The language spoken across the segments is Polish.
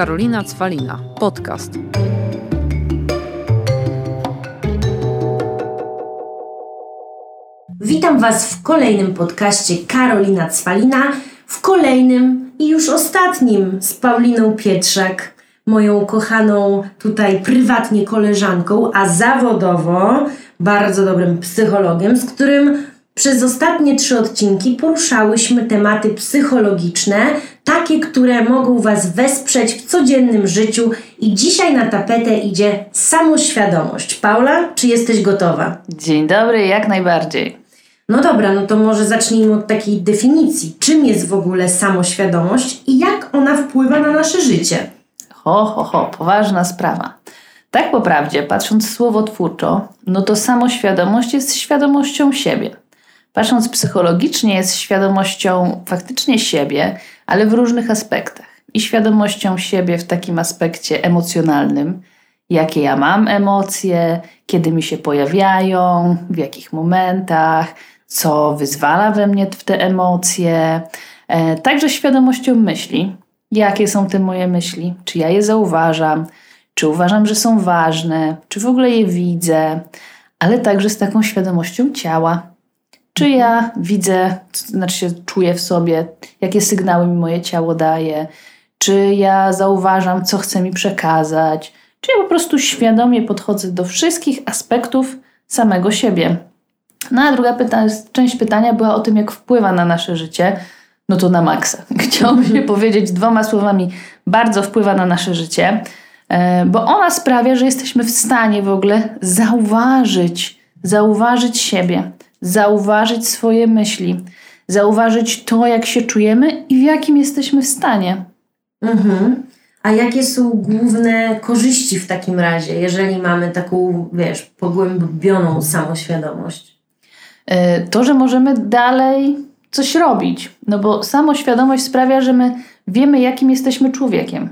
Karolina Cwalina. Podcast. Witam Was w kolejnym podcaście Karolina Cwalina, w kolejnym i już ostatnim z Pauliną Pietrzak, moją kochaną tutaj prywatnie koleżanką, a zawodowo bardzo dobrym psychologiem, z którym przez ostatnie trzy odcinki poruszałyśmy tematy psychologiczne, takie, które mogą Was wesprzeć w codziennym życiu. I dzisiaj na tapetę idzie samoświadomość. Paula, czy jesteś gotowa? Dzień dobry, jak najbardziej. No dobra, no to może zacznijmy od takiej definicji. Czym jest w ogóle samoświadomość i jak ona wpływa na nasze życie? Ho, ho, ho, poważna sprawa. Tak po prawdzie, patrząc słowotwórczo, no to samoświadomość jest świadomością siebie. Patrząc psychologicznie, jest świadomością faktycznie siebie, ale w różnych aspektach. I świadomością siebie w takim aspekcie emocjonalnym, jakie ja mam emocje, kiedy mi się pojawiają, w jakich momentach, co wyzwala we mnie te emocje. E, także świadomością myśli, jakie są te moje myśli, czy ja je zauważam, czy uważam, że są ważne, czy w ogóle je widzę, ale także z taką świadomością ciała. Czy ja widzę, znaczy się czuję w sobie, jakie sygnały mi moje ciało daje, czy ja zauważam, co chce mi przekazać, czy ja po prostu świadomie podchodzę do wszystkich aspektów samego siebie. No a druga pyta część pytania była o tym, jak wpływa na nasze życie. No to na maksa. Chciałabym się powiedzieć dwoma słowami, bardzo wpływa na nasze życie, e, bo ona sprawia, że jesteśmy w stanie w ogóle zauważyć, zauważyć siebie, zauważyć swoje myśli, zauważyć to, jak się czujemy i w jakim jesteśmy w stanie. Mhm. A jakie są główne korzyści w takim razie, jeżeli mamy taką, wiesz, pogłębioną samoświadomość? E, to, że możemy dalej coś robić, no bo samoświadomość sprawia, że my wiemy, jakim jesteśmy człowiekiem.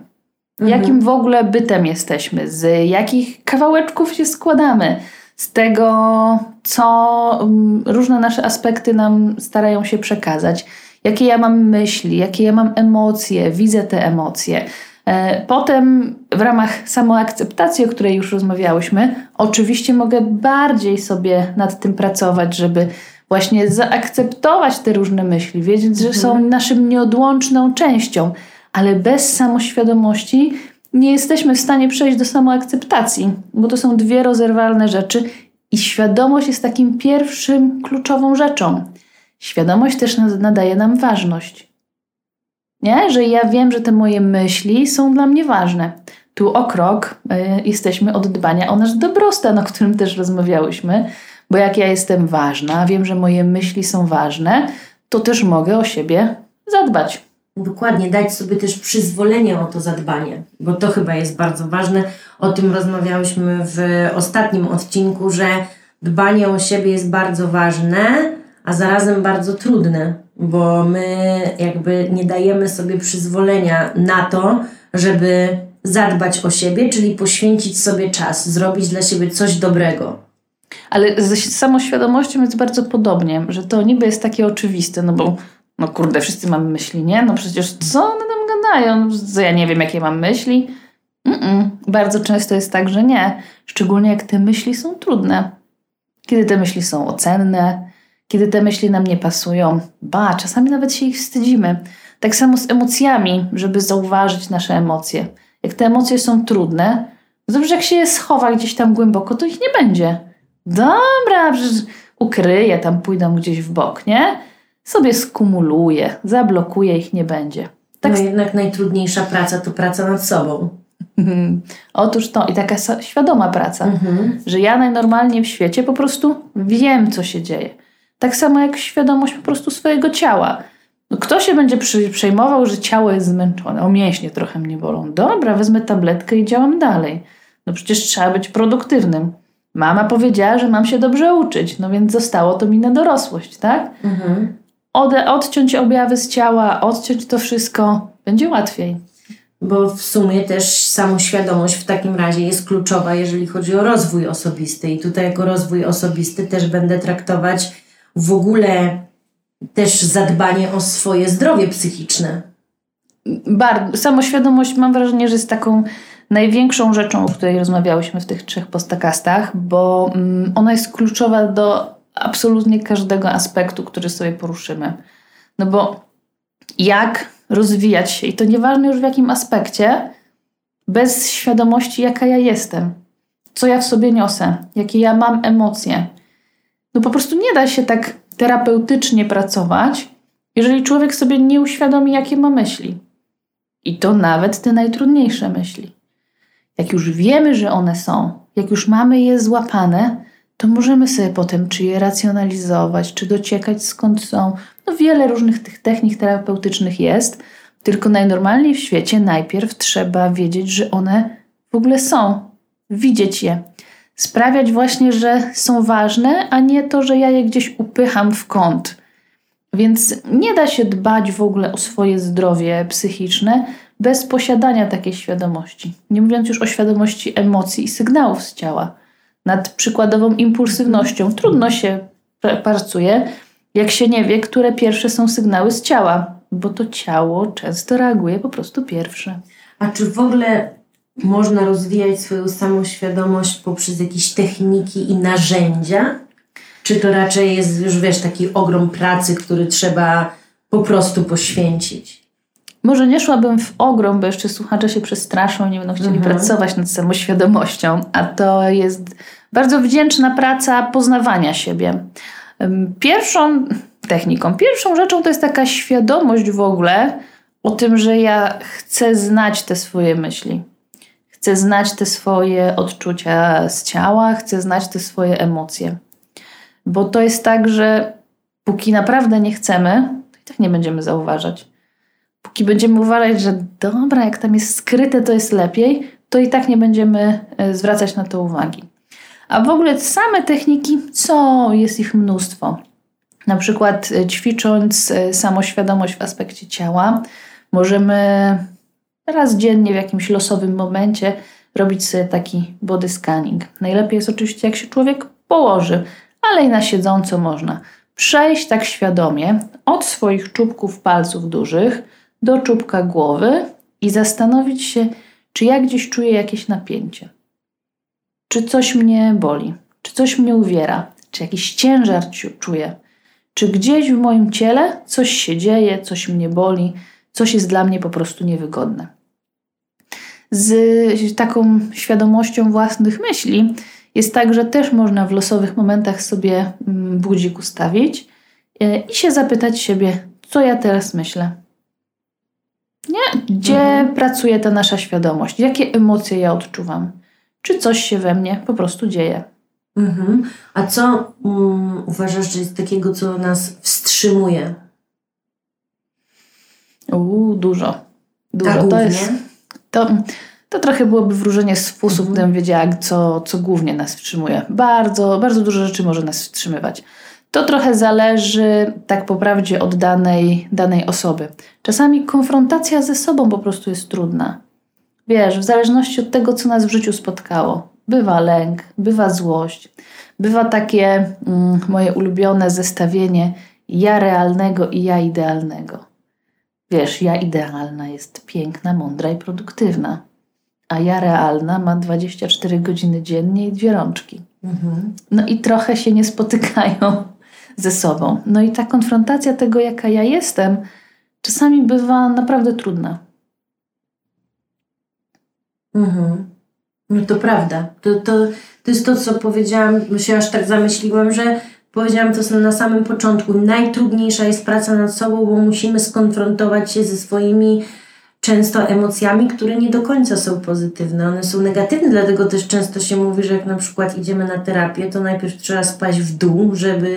Mhm. Jakim w ogóle bytem jesteśmy, z jakich kawałeczków się składamy, z tego, co mm, różne nasze aspekty nam starają się przekazać, jakie ja mam myśli, jakie ja mam emocje, widzę te emocje. E, potem w ramach samoakceptacji, o której już rozmawiałyśmy, oczywiście mogę bardziej sobie nad tym pracować, żeby właśnie zaakceptować te różne myśli, wiedzieć, że są mhm. naszym nieodłączną częścią, ale bez samoświadomości nie jesteśmy w stanie przejść do samoakceptacji, bo to są dwie rozerwalne rzeczy i świadomość jest takim pierwszym kluczową rzeczą. Świadomość też nadaje nam ważność. Nie? Że ja wiem, że te moje myśli są dla mnie ważne. Tu o krok y, jesteśmy od dbania o nasz dobrostan, o którym też rozmawiałyśmy, bo jak ja jestem ważna, wiem, że moje myśli są ważne, to też mogę o siebie zadbać. Dokładnie, dać sobie też przyzwolenie o to zadbanie, bo to chyba jest bardzo ważne. O tym rozmawiałyśmy w ostatnim odcinku, że dbanie o siebie jest bardzo ważne, a zarazem bardzo trudne, bo my jakby nie dajemy sobie przyzwolenia na to, żeby zadbać o siebie, czyli poświęcić sobie czas, zrobić dla siebie coś dobrego. Ale z samoświadomością jest bardzo podobnie, że to niby jest takie oczywiste, no bo no kurde, wszyscy mamy myśli, nie? No przecież co one tam gadają? Ja nie wiem, jakie mam myśli? Mm-mm. Bardzo często jest tak, że nie. Szczególnie jak te myśli są trudne. Kiedy te myśli są ocenne, kiedy te myśli nam nie pasują. Ba, czasami nawet się ich wstydzimy. Tak samo z emocjami, żeby zauważyć nasze emocje. Jak te emocje są trudne, dobrze, jak się je schowa gdzieś tam głęboko, to ich nie będzie. Dobra, przecież ukryję, tam pójdą gdzieś w bok, nie? Sobie skumuluje, zablokuje, ich nie będzie. Tak no jednak najtrudniejsza praca to praca nad sobą. Otóż to i taka świadoma praca, mhm. że ja najnormalniej w świecie po prostu wiem, co się dzieje. Tak samo jak świadomość po prostu swojego ciała. No, kto się będzie przejmował, że ciało jest zmęczone? O mięśnie trochę mnie bolą. Dobra, wezmę tabletkę i działam dalej. No przecież trzeba być produktywnym. Mama powiedziała, że mam się dobrze uczyć, no więc zostało to mi na dorosłość, tak? Mhm. Od, odciąć objawy z ciała, odciąć to wszystko, będzie łatwiej. Bo w sumie też samoświadomość w takim razie jest kluczowa, jeżeli chodzi o rozwój osobisty. I tutaj, jako rozwój osobisty, też będę traktować w ogóle też zadbanie o swoje zdrowie psychiczne. Bar- samoświadomość mam wrażenie, że jest taką największą rzeczą, o której rozmawiałyśmy w tych trzech postakastach, bo mm, ona jest kluczowa do absolutnie każdego aspektu, który sobie poruszymy. No bo jak rozwijać się, i to nieważne już w jakim aspekcie, bez świadomości, jaka ja jestem, co ja w sobie niosę, jakie ja mam emocje. No po prostu nie da się tak terapeutycznie pracować, jeżeli człowiek sobie nie uświadomi, jakie ma myśli. I to nawet te najtrudniejsze myśli. Jak już wiemy, że one są, jak już mamy je złapane, to możemy sobie potem czy je racjonalizować, czy dociekać skąd są. No wiele różnych tych technik terapeutycznych jest, tylko najnormalniej w świecie najpierw trzeba wiedzieć, że one w ogóle są, widzieć je, sprawiać właśnie, że są ważne, a nie to, że ja je gdzieś upycham w kąt. Więc nie da się dbać w ogóle o swoje zdrowie psychiczne bez posiadania takiej świadomości. Nie mówiąc już o świadomości emocji i sygnałów z ciała. Nad przykładową impulsywnością trudno się pracuje, jak się nie wie, które pierwsze są sygnały z ciała, bo to ciało często reaguje po prostu pierwsze. A czy w ogóle można rozwijać swoją samoświadomość poprzez jakieś techniki i narzędzia? Czy to raczej jest już, wiesz, taki ogrom pracy, który trzeba po prostu poświęcić? Może nie szłabym w ogrom, bo jeszcze słuchacze się przestraszą nie będą chcieli mhm. pracować nad samoświadomością, a to jest bardzo wdzięczna praca poznawania siebie. Pierwszą techniką, pierwszą rzeczą to jest taka świadomość w ogóle o tym, że ja chcę znać te swoje myśli. Chcę znać te swoje odczucia z ciała, chcę znać te swoje emocje. Bo to jest tak, że póki naprawdę nie chcemy, to i tak nie będziemy zauważać. Będziemy uważać, że dobra, jak tam jest skryte, to jest lepiej, to i tak nie będziemy e, zwracać na to uwagi. A w ogóle same techniki, co jest ich mnóstwo. Na przykład e, ćwicząc e, samoświadomość w aspekcie ciała, możemy raz dziennie w jakimś losowym momencie robić sobie taki body scanning. Najlepiej jest oczywiście, jak się człowiek położy, ale i na siedząco można. Przejść tak świadomie od swoich czubków palców dużych do czubka głowy i zastanowić się, czy ja gdzieś czuję jakieś napięcie. Czy coś mnie boli, czy coś mnie uwiera, czy jakiś ciężar czuję, czy gdzieś w moim ciele coś się dzieje, coś mnie boli, coś jest dla mnie po prostu niewygodne. Z taką świadomością własnych myśli jest tak, że też można w losowych momentach sobie mm, budzik ustawić e, i się zapytać siebie, co ja teraz myślę. Nie? Gdzie mhm. pracuje ta nasza świadomość? Jakie emocje ja odczuwam? Czy coś się we mnie po prostu dzieje? Mhm. A co um, uważasz, że jest takiego, co nas wstrzymuje? Uuu, dużo. Dużo. To jest. To, to trochę byłoby wróżenie z fusów, mhm. gdybym wiedziała, co, co głównie nas wstrzymuje. Bardzo, bardzo dużo rzeczy może nas wstrzymywać. To trochę zależy tak po prawdzie od danej, danej osoby. Czasami konfrontacja ze sobą po prostu jest trudna. Wiesz, w zależności od tego, co nas w życiu spotkało. Bywa lęk, bywa złość, bywa takie mm, moje ulubione zestawienie ja realnego i ja idealnego. Wiesz, ja idealna jest piękna, mądra i produktywna a ja realna ma 24 godziny dziennie i dwie rączki. Mhm. No i trochę się nie spotykają ze sobą. No i ta konfrontacja tego, jaka ja jestem, czasami bywa naprawdę trudna. Mhm. No to prawda. To, to, to jest to, co powiedziałam, się aż tak zamyśliłam, że powiedziałam to na samym początku. Najtrudniejsza jest praca nad sobą, bo musimy skonfrontować się ze swoimi często emocjami, które nie do końca są pozytywne. One są negatywne, dlatego też często się mówi, że jak na przykład idziemy na terapię, to najpierw trzeba spaść w dół, żeby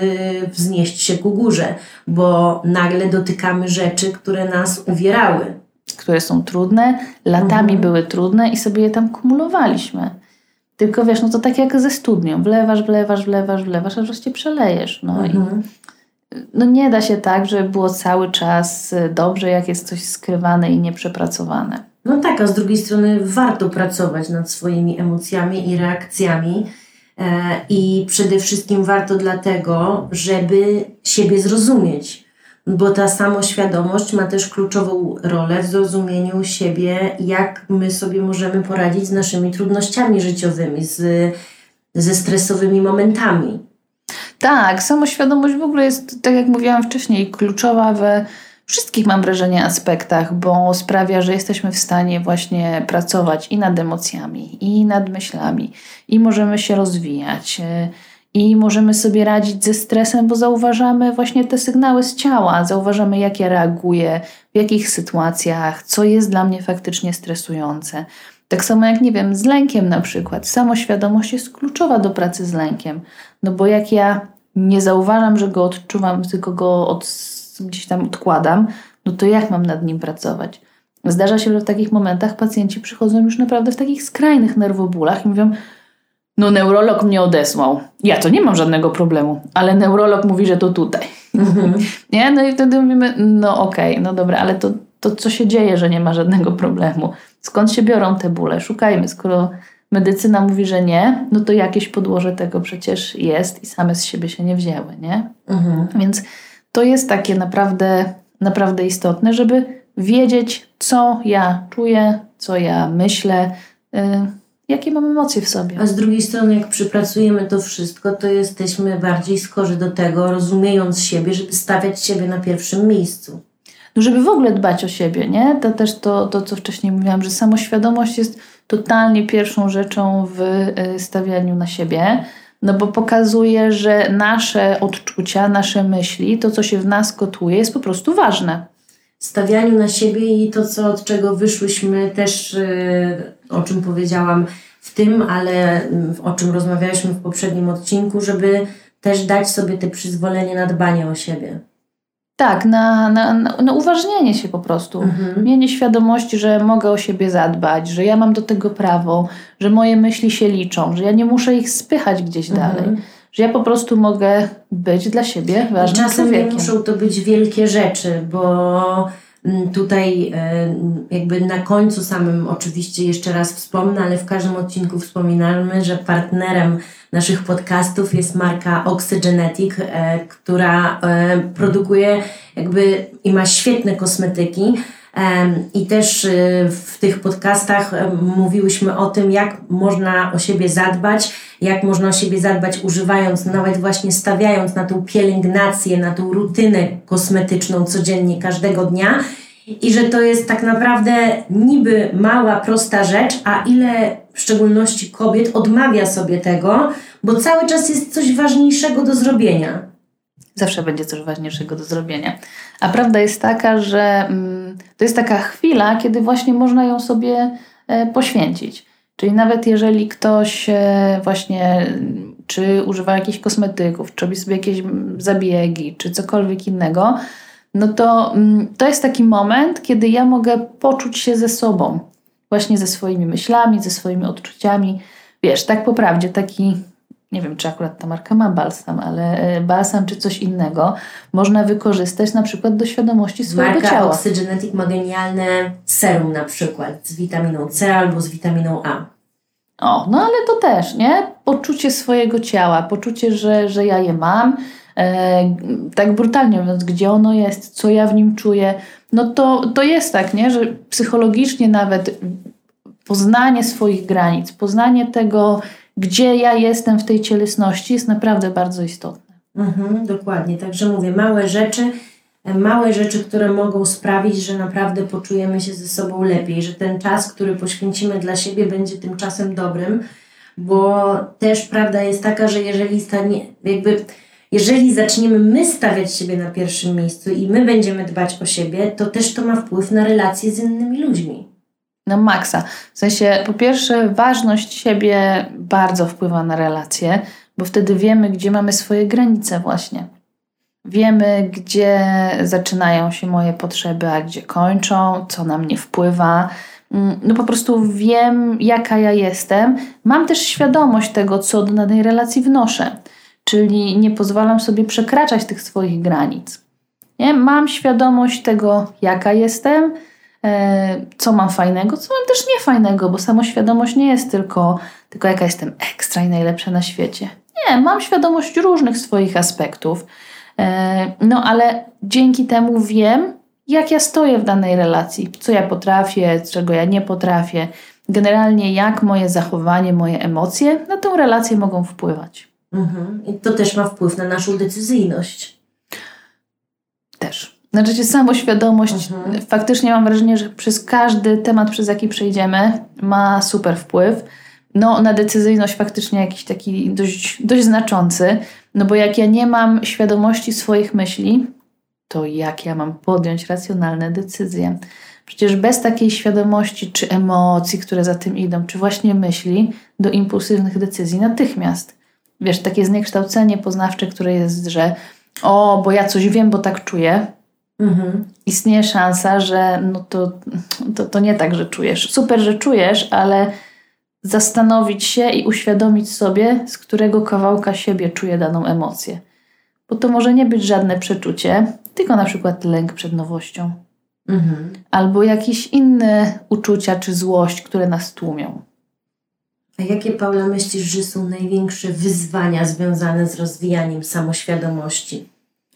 wznieść się ku górze, bo nagle dotykamy rzeczy, które nas uwierały. Które są trudne, latami mhm. były trudne i sobie je tam kumulowaliśmy. Tylko wiesz, no to tak jak ze studnią. Wlewasz, wlewasz, wlewasz, wlewasz, aż wreszcie przelejesz. No mhm. i no nie da się tak, żeby było cały czas y, dobrze, jak jest coś skrywane i nieprzepracowane. No tak, a z drugiej strony warto pracować nad swoimi emocjami i reakcjami. E, I przede wszystkim warto dlatego, żeby siebie zrozumieć. bo ta samoświadomość ma też kluczową rolę w zrozumieniu siebie, jak my sobie możemy poradzić z naszymi trudnościami życiowymi, z, ze stresowymi momentami. Tak, samoświadomość w ogóle jest, tak jak mówiłam wcześniej, kluczowa we wszystkich, mam wrażenie, aspektach, bo sprawia, że jesteśmy w stanie właśnie pracować i nad emocjami, i nad myślami, i możemy się rozwijać. Y, I możemy sobie radzić ze stresem, bo zauważamy właśnie te sygnały z ciała, zauważamy, jak ja reaguję, w jakich sytuacjach, co jest dla mnie faktycznie stresujące. Tak samo jak, nie wiem, z lękiem na przykład. Samoświadomość jest kluczowa do pracy z lękiem. No bo jak ja nie zauważam, że go odczuwam, tylko go od, gdzieś tam odkładam, no to jak mam nad nim pracować? Zdarza się, że w takich momentach pacjenci przychodzą już naprawdę w takich skrajnych nerwobólach i mówią, no neurolog mnie odesłał. Ja to nie mam żadnego problemu, ale neurolog mówi, że to tutaj. Mhm. nie? No i wtedy mówimy, no okej, okay, no dobra, ale to, to co się dzieje, że nie ma żadnego problemu? Skąd się biorą te bóle? Szukajmy, skoro medycyna mówi, że nie, no to jakieś podłoże tego przecież jest i same z siebie się nie wzięły, nie? Mhm. Więc to jest takie naprawdę, naprawdę istotne, żeby wiedzieć, co ja czuję, co ja myślę, yy, jakie mam emocje w sobie. A z drugiej strony, jak przypracujemy to wszystko, to jesteśmy bardziej skorzy do tego, rozumiejąc siebie, żeby stawiać siebie na pierwszym miejscu no żeby w ogóle dbać o siebie, nie? To też to, to, co wcześniej mówiłam, że samoświadomość jest totalnie pierwszą rzeczą w y, stawianiu na siebie, no bo pokazuje, że nasze odczucia, nasze myśli, to co się w nas kotuje jest po prostu ważne. Stawianiu na siebie i to, co, od czego wyszłyśmy też, y, o czym powiedziałam w tym, ale o czym rozmawialiśmy w poprzednim odcinku, żeby też dać sobie te przyzwolenie na dbanie o siebie. Tak, na, na, na uważnienie się po prostu. Mhm. Mienie świadomości, że mogę o siebie zadbać, że ja mam do tego prawo, że moje myśli się liczą, że ja nie muszę ich spychać gdzieś mhm. dalej. Że ja po prostu mogę być dla siebie ważnym I czasem człowiekiem. nie muszą to być wielkie rzeczy, bo tutaj e, jakby na końcu samym oczywiście jeszcze raz wspomnę, ale w każdym odcinku wspominamy, że partnerem naszych podcastów jest marka Oxygenetic, e, która e, produkuje jakby i ma świetne kosmetyki. I też e, w tych podcastach mówiłyśmy o tym, jak można o siebie zadbać, jak można o siebie zadbać, używając, nawet właśnie stawiając na tą pielęgnację, na tą rutynę kosmetyczną codziennie, każdego dnia. I że to jest tak naprawdę niby mała, prosta rzecz, a ile w szczególności kobiet odmawia sobie tego, bo cały czas jest coś ważniejszego do zrobienia. Zawsze będzie coś ważniejszego do zrobienia. A prawda jest taka, że mm, to jest taka chwila, kiedy właśnie można ją sobie e, poświęcić. Czyli nawet jeżeli ktoś e, właśnie czy używa jakichś kosmetyków, czy robi sobie jakieś zabiegi, czy cokolwiek innego, no to mm, to jest taki moment, kiedy ja mogę poczuć się ze sobą, właśnie ze swoimi myślami, ze swoimi odczuciami. Wiesz, tak po prawdzie, taki nie wiem, czy akurat ta marka ma balsam, ale e, balsam czy coś innego można wykorzystać na przykład do świadomości swojego marka ciała. Marka Oxygenetic ma genialne serum na przykład z witaminą C albo z witaminą A. O, no ale to też, nie? Poczucie swojego ciała, poczucie, że, że ja je mam, e, tak brutalnie mówiąc, gdzie ono jest, co ja w nim czuję, no to, to jest tak, nie? Że psychologicznie nawet poznanie swoich granic, poznanie tego, gdzie ja jestem w tej cielesności, jest naprawdę bardzo istotne. Mhm, dokładnie. Także mówię, małe rzeczy, małe rzeczy, które mogą sprawić, że naprawdę poczujemy się ze sobą lepiej, że ten czas, który poświęcimy dla siebie, będzie tym czasem dobrym, bo też prawda jest taka, że jeżeli stanie, jakby jeżeli zaczniemy my stawiać siebie na pierwszym miejscu i my będziemy dbać o siebie, to też to ma wpływ na relacje z innymi ludźmi na maksa. W sensie, po pierwsze, ważność siebie bardzo wpływa na relacje, bo wtedy wiemy, gdzie mamy swoje granice, właśnie. Wiemy, gdzie zaczynają się moje potrzeby, a gdzie kończą, co na mnie wpływa. Mm, no po prostu wiem, jaka ja jestem. Mam też świadomość tego, co do danej relacji wnoszę, czyli nie pozwalam sobie przekraczać tych swoich granic. Nie? Mam świadomość tego, jaka jestem, co mam fajnego, co mam też niefajnego, bo samoświadomość nie jest tylko, tylko jaka jestem ekstra i najlepsza na świecie. Nie, mam świadomość różnych swoich aspektów. E, no ale dzięki temu wiem, jak ja stoję w danej relacji, co ja potrafię, czego ja nie potrafię. Generalnie jak moje zachowanie, moje emocje na tę relację mogą wpływać. Mhm. I to też ma wpływ na naszą decyzyjność. Znaczy, samoświadomość, Mhm. faktycznie mam wrażenie, że przez każdy temat, przez jaki przejdziemy, ma super wpływ. No, na decyzyjność faktycznie jakiś taki dość, dość znaczący. No bo jak ja nie mam świadomości swoich myśli, to jak ja mam podjąć racjonalne decyzje? Przecież bez takiej świadomości, czy emocji, które za tym idą, czy właśnie myśli, do impulsywnych decyzji natychmiast. Wiesz, takie zniekształcenie poznawcze, które jest, że o, bo ja coś wiem, bo tak czuję, Mhm. istnieje szansa, że no to, to, to nie tak, że czujesz. Super, że czujesz, ale zastanowić się i uświadomić sobie, z którego kawałka siebie czuję daną emocję. Bo to może nie być żadne przeczucie, tylko na przykład lęk przed nowością. Mhm. Albo jakieś inne uczucia czy złość, które nas tłumią. A jakie, Paula, myślisz, że są największe wyzwania związane z rozwijaniem samoświadomości?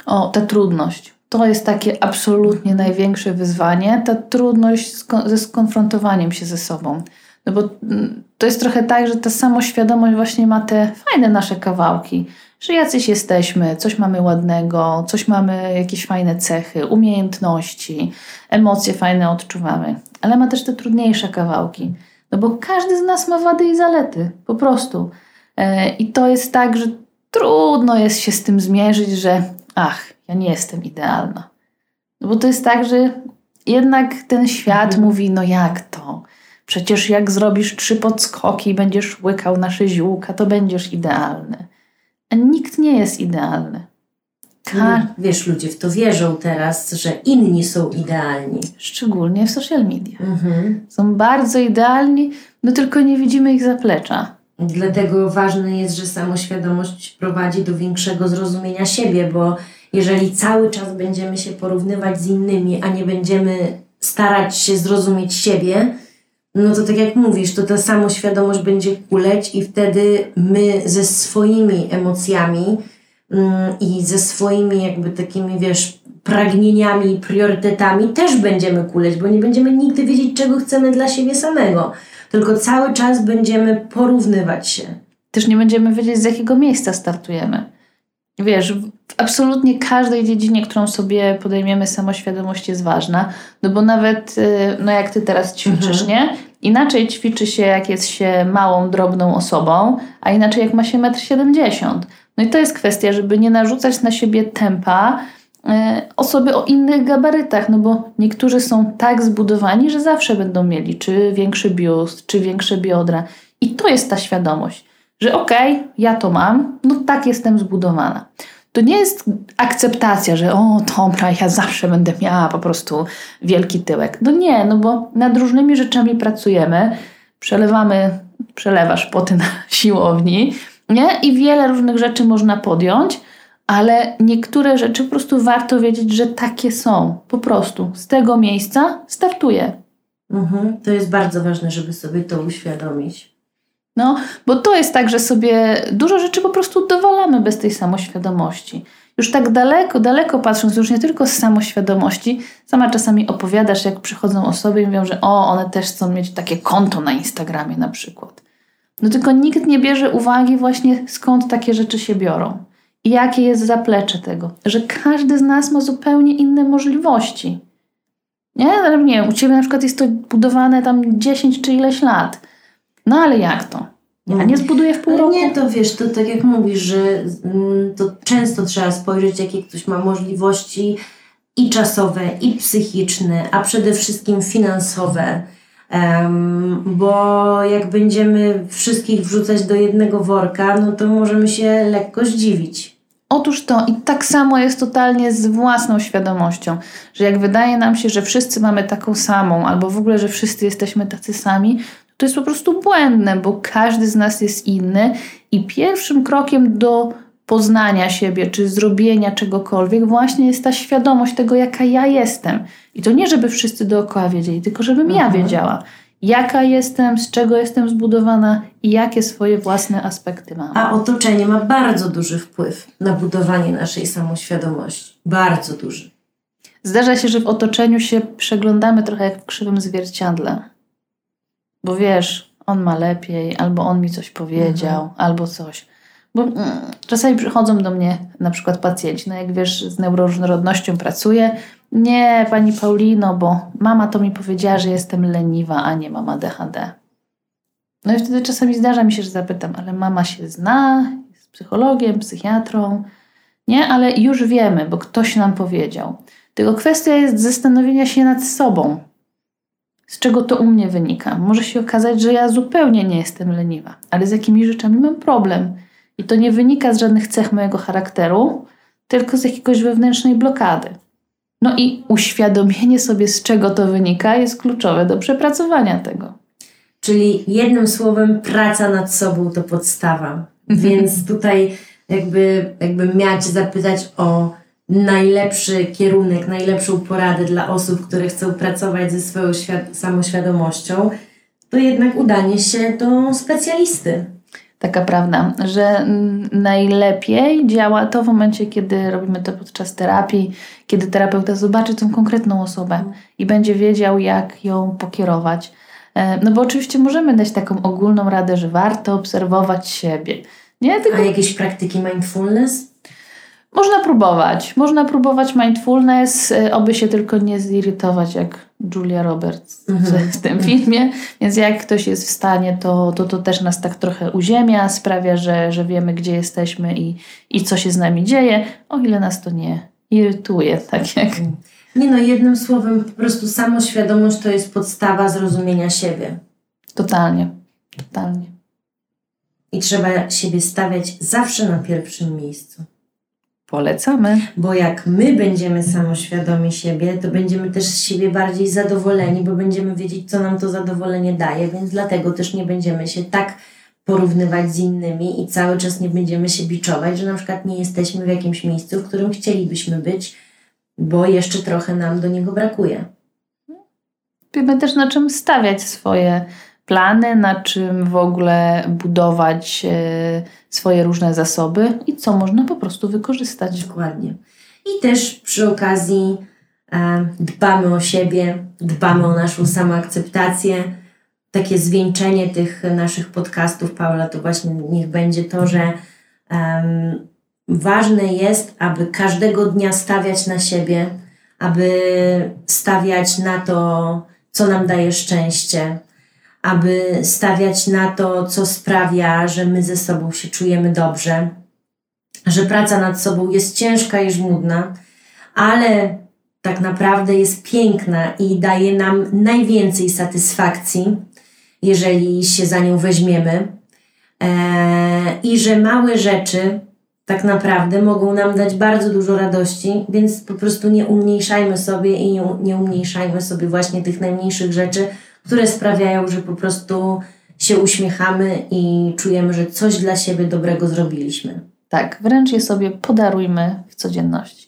O, ta trudność. To jest takie absolutnie największe wyzwanie, ta trudność ze skonfrontowaniem się ze sobą. No bo mm, to jest trochę tak, że ta samoświadomość właśnie ma te fajne nasze kawałki, że jacyś jesteśmy, coś mamy ładnego, coś mamy, jakieś fajne cechy, umiejętności, emocje fajne odczuwamy, ale ma też te trudniejsze kawałki. No bo każdy z nas ma wady i zalety, po prostu. E, I to jest tak, że trudno jest się z tym zmierzyć, że ach, ja nie jestem idealna. No bo to jest tak, że jednak ten świat Mhm. mówi, no jak to? Przecież jak zrobisz trzy podskoki i będziesz łykał nasze ziółka, to będziesz idealny. A nikt nie jest idealny. Ka- Mm, Wiesz, ludzie w to wierzą teraz, że inni są idealni. Szczególnie w social media. Mhm. Są bardzo idealni, no tylko nie widzimy ich zaplecza. Dlatego ważne jest, że samoświadomość prowadzi do większego zrozumienia siebie, bo jeżeli cały czas będziemy się porównywać z innymi, a nie będziemy starać się zrozumieć siebie, no to tak jak mówisz, to ta samoświadomość będzie kuleć i wtedy my ze swoimi emocjami mm, i ze swoimi jakby takimi, wiesz, pragnieniami priorytetami też będziemy kuleć, bo nie będziemy nigdy wiedzieć, czego chcemy dla siebie samego. Tylko cały czas będziemy porównywać się. Też nie będziemy wiedzieć, z jakiego miejsca startujemy. Wiesz, w absolutnie każdej dziedzinie, którą sobie podejmiemy, samoświadomość jest ważna. No bo nawet, y, no jak ty teraz ćwiczysz, Mhm. nie? Inaczej ćwiczy się, jak jest się małą, drobną osobą, a inaczej jak ma się 1,70 m. No i to jest kwestia, żeby nie narzucać na siebie tempa y, osoby o innych gabarytach, no bo niektórzy są tak zbudowani, że zawsze będą mieli czy większy biust, czy większe biodra. I to jest ta świadomość, że okej, ja to mam, no tak jestem zbudowana. To nie jest akceptacja, że o dobra, ja zawsze będę miała po prostu wielki tyłek. No nie, no bo nad różnymi rzeczami pracujemy, przelewamy, przelewasz poty na siłowni, nie? I wiele różnych rzeczy można podjąć, ale niektóre rzeczy po prostu warto wiedzieć, że takie są. Po prostu z tego miejsca startuję. Mhm. To jest bardzo ważne, żeby sobie to uświadomić. No, bo to jest tak, że sobie dużo rzeczy po prostu dowalamy bez tej samoświadomości. Już tak daleko, daleko patrząc, już nie tylko z samoświadomości, sama czasami opowiadasz, jak przychodzą osoby i mówią, że o, one też chcą mieć takie konto na Instagramie na przykład. No tylko nikt nie bierze uwagi właśnie skąd takie rzeczy się biorą. I jakie jest zaplecze tego, że każdy z nas ma zupełnie inne możliwości. Nie, nie u Ciebie na przykład jest to budowane tam 10 czy ileś lat. No ale jak to? Ja nie zbuduję w pół Ale roku. nie, to wiesz, to tak jak mówisz, że mm, to często trzeba spojrzeć, jakie ktoś ma możliwości i czasowe, i psychiczne, a przede wszystkim finansowe. Em, bo jak będziemy wszystkich wrzucać do jednego worka, no to możemy się lekko zdziwić. Otóż to i tak samo jest totalnie z własną świadomością, że jak wydaje nam się, że wszyscy mamy taką samą, albo w ogóle, że wszyscy jesteśmy tacy sami, to jest po prostu błędne, bo każdy z nas jest inny i pierwszym krokiem do poznania siebie czy zrobienia czegokolwiek właśnie jest ta świadomość tego, jaka ja jestem. I to nie, żeby wszyscy dookoła wiedzieli, tylko żebym ja Mhm. wiedziała. jaka jestem, z czego jestem zbudowana i jakie swoje własne aspekty mam. A otoczenie ma bardzo duży wpływ na budowanie naszej samoświadomości. Bardzo duży. Zdarza się, że w otoczeniu się przeglądamy trochę jak w krzywym zwierciadle. Bo wiesz, on ma lepiej, albo on mi coś powiedział, mhm. albo coś. Bo mm, czasami przychodzą do mnie na przykład pacjenci, no jak wiesz, z neuroróżnorodnością pracuję. Nie, pani Paulino, bo mama to mi powiedziała, że jestem leniwa, a nie mama DHD. No i wtedy czasami zdarza mi się, że zapytam, ale mama się zna, jest psychologiem, psychiatrą. Nie, ale już wiemy, bo ktoś nam powiedział. Tylko kwestia jest zastanowienia się nad sobą. Z czego to u mnie wynika? Może się okazać, że ja zupełnie nie jestem leniwa, ale z jakimi rzeczami mam problem. I to nie wynika z żadnych cech mojego charakteru, tylko z jakiegoś wewnętrznej blokady. No i uświadomienie sobie, z czego to wynika, jest kluczowe do przepracowania tego. Czyli jednym słowem, praca nad sobą to podstawa. Więc tutaj jakby, jakby miała Cię zapytać o najlepszy kierunek, najlepszą poradę dla osób, które chcą pracować ze swoją samoświadomością, to jednak udanie się do specjalisty. Taka prawda, że najlepiej działa to w momencie, kiedy robimy to podczas terapii, kiedy terapeuta zobaczy tą konkretną osobę i będzie wiedział, jak ją pokierować. E, no bo oczywiście możemy dać taką ogólną radę, że warto obserwować siebie. Nie? Tylko... A jakieś praktyki mindfulness? Można próbować. Można próbować mindfulness, y, oby się tylko nie zirytować jak Julia Roberts mhm. w tym filmie. Więc jak ktoś jest w stanie, to, to to też nas tak trochę uziemia, sprawia, że, że wiemy, gdzie jesteśmy i, i co się z nami dzieje, o ile nas to nie irytuje, tak jak... Mhm. Nie no, jednym słowem, po prostu samoświadomość to jest podstawa zrozumienia siebie. Totalnie, totalnie. I trzeba siebie stawiać zawsze na pierwszym miejscu. Polecamy. Bo jak my będziemy samoświadomi siebie, to będziemy też z siebie bardziej zadowoleni, bo będziemy wiedzieć, co nam to zadowolenie daje, więc dlatego też nie będziemy się tak porównywać z innymi i cały czas nie będziemy się biczować, że na przykład nie jesteśmy w jakimś miejscu, w którym chcielibyśmy być, bo jeszcze trochę nam do niego brakuje. Wiemy też na czym stawiać swoje plany, na czym w ogóle budować e, swoje różne zasoby i co można po prostu wykorzystać. Dokładnie. I też przy okazji e, dbamy o siebie, dbamy o naszą samoakceptację. Takie zwieńczenie tych naszych podcastów, Paula, to właśnie niech będzie to, że um, ważne jest, aby każdego dnia stawiać na siebie, aby stawiać na to, co nam daje szczęście, aby stawiać na to, co sprawia, że my ze sobą się czujemy dobrze, że praca nad sobą jest ciężka i żmudna, ale tak naprawdę jest piękna i daje nam najwięcej satysfakcji, jeżeli się za nią weźmiemy. Eee, I że małe rzeczy tak naprawdę mogą nam dać bardzo dużo radości, więc po prostu nie umniejszajmy sobie i nie umniejszajmy sobie właśnie tych najmniejszych rzeczy, które sprawiają, że po prostu się uśmiechamy i czujemy, że coś dla siebie dobrego zrobiliśmy. Tak, wręcz je sobie podarujmy w codzienności.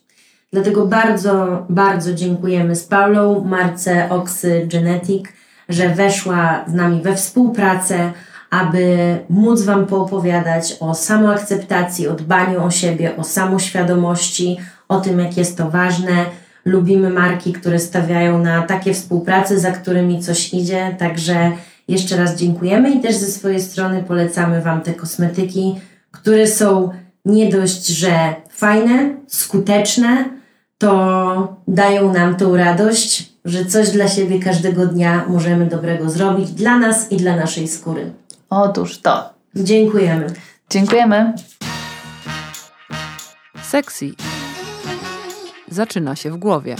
Dlatego bardzo, bardzo dziękujemy z Paulą, Marce Oxy Genetic, że weszła z nami we współpracę, aby móc Wam poopowiadać o samoakceptacji, o dbaniu o siebie, o samoświadomości, o tym, jak jest to ważne lubimy marki, które stawiają na takie współpracy, za którymi coś idzie. Także jeszcze raz dziękujemy i też ze swojej strony polecamy Wam te kosmetyki, które są nie dość, że fajne, skuteczne, to dają nam tą radość, że coś dla siebie każdego dnia możemy dobrego zrobić dla nas i dla naszej skóry. Otóż to. Dziękujemy. Dziękujemy. Sexy zaczyna się w głowie.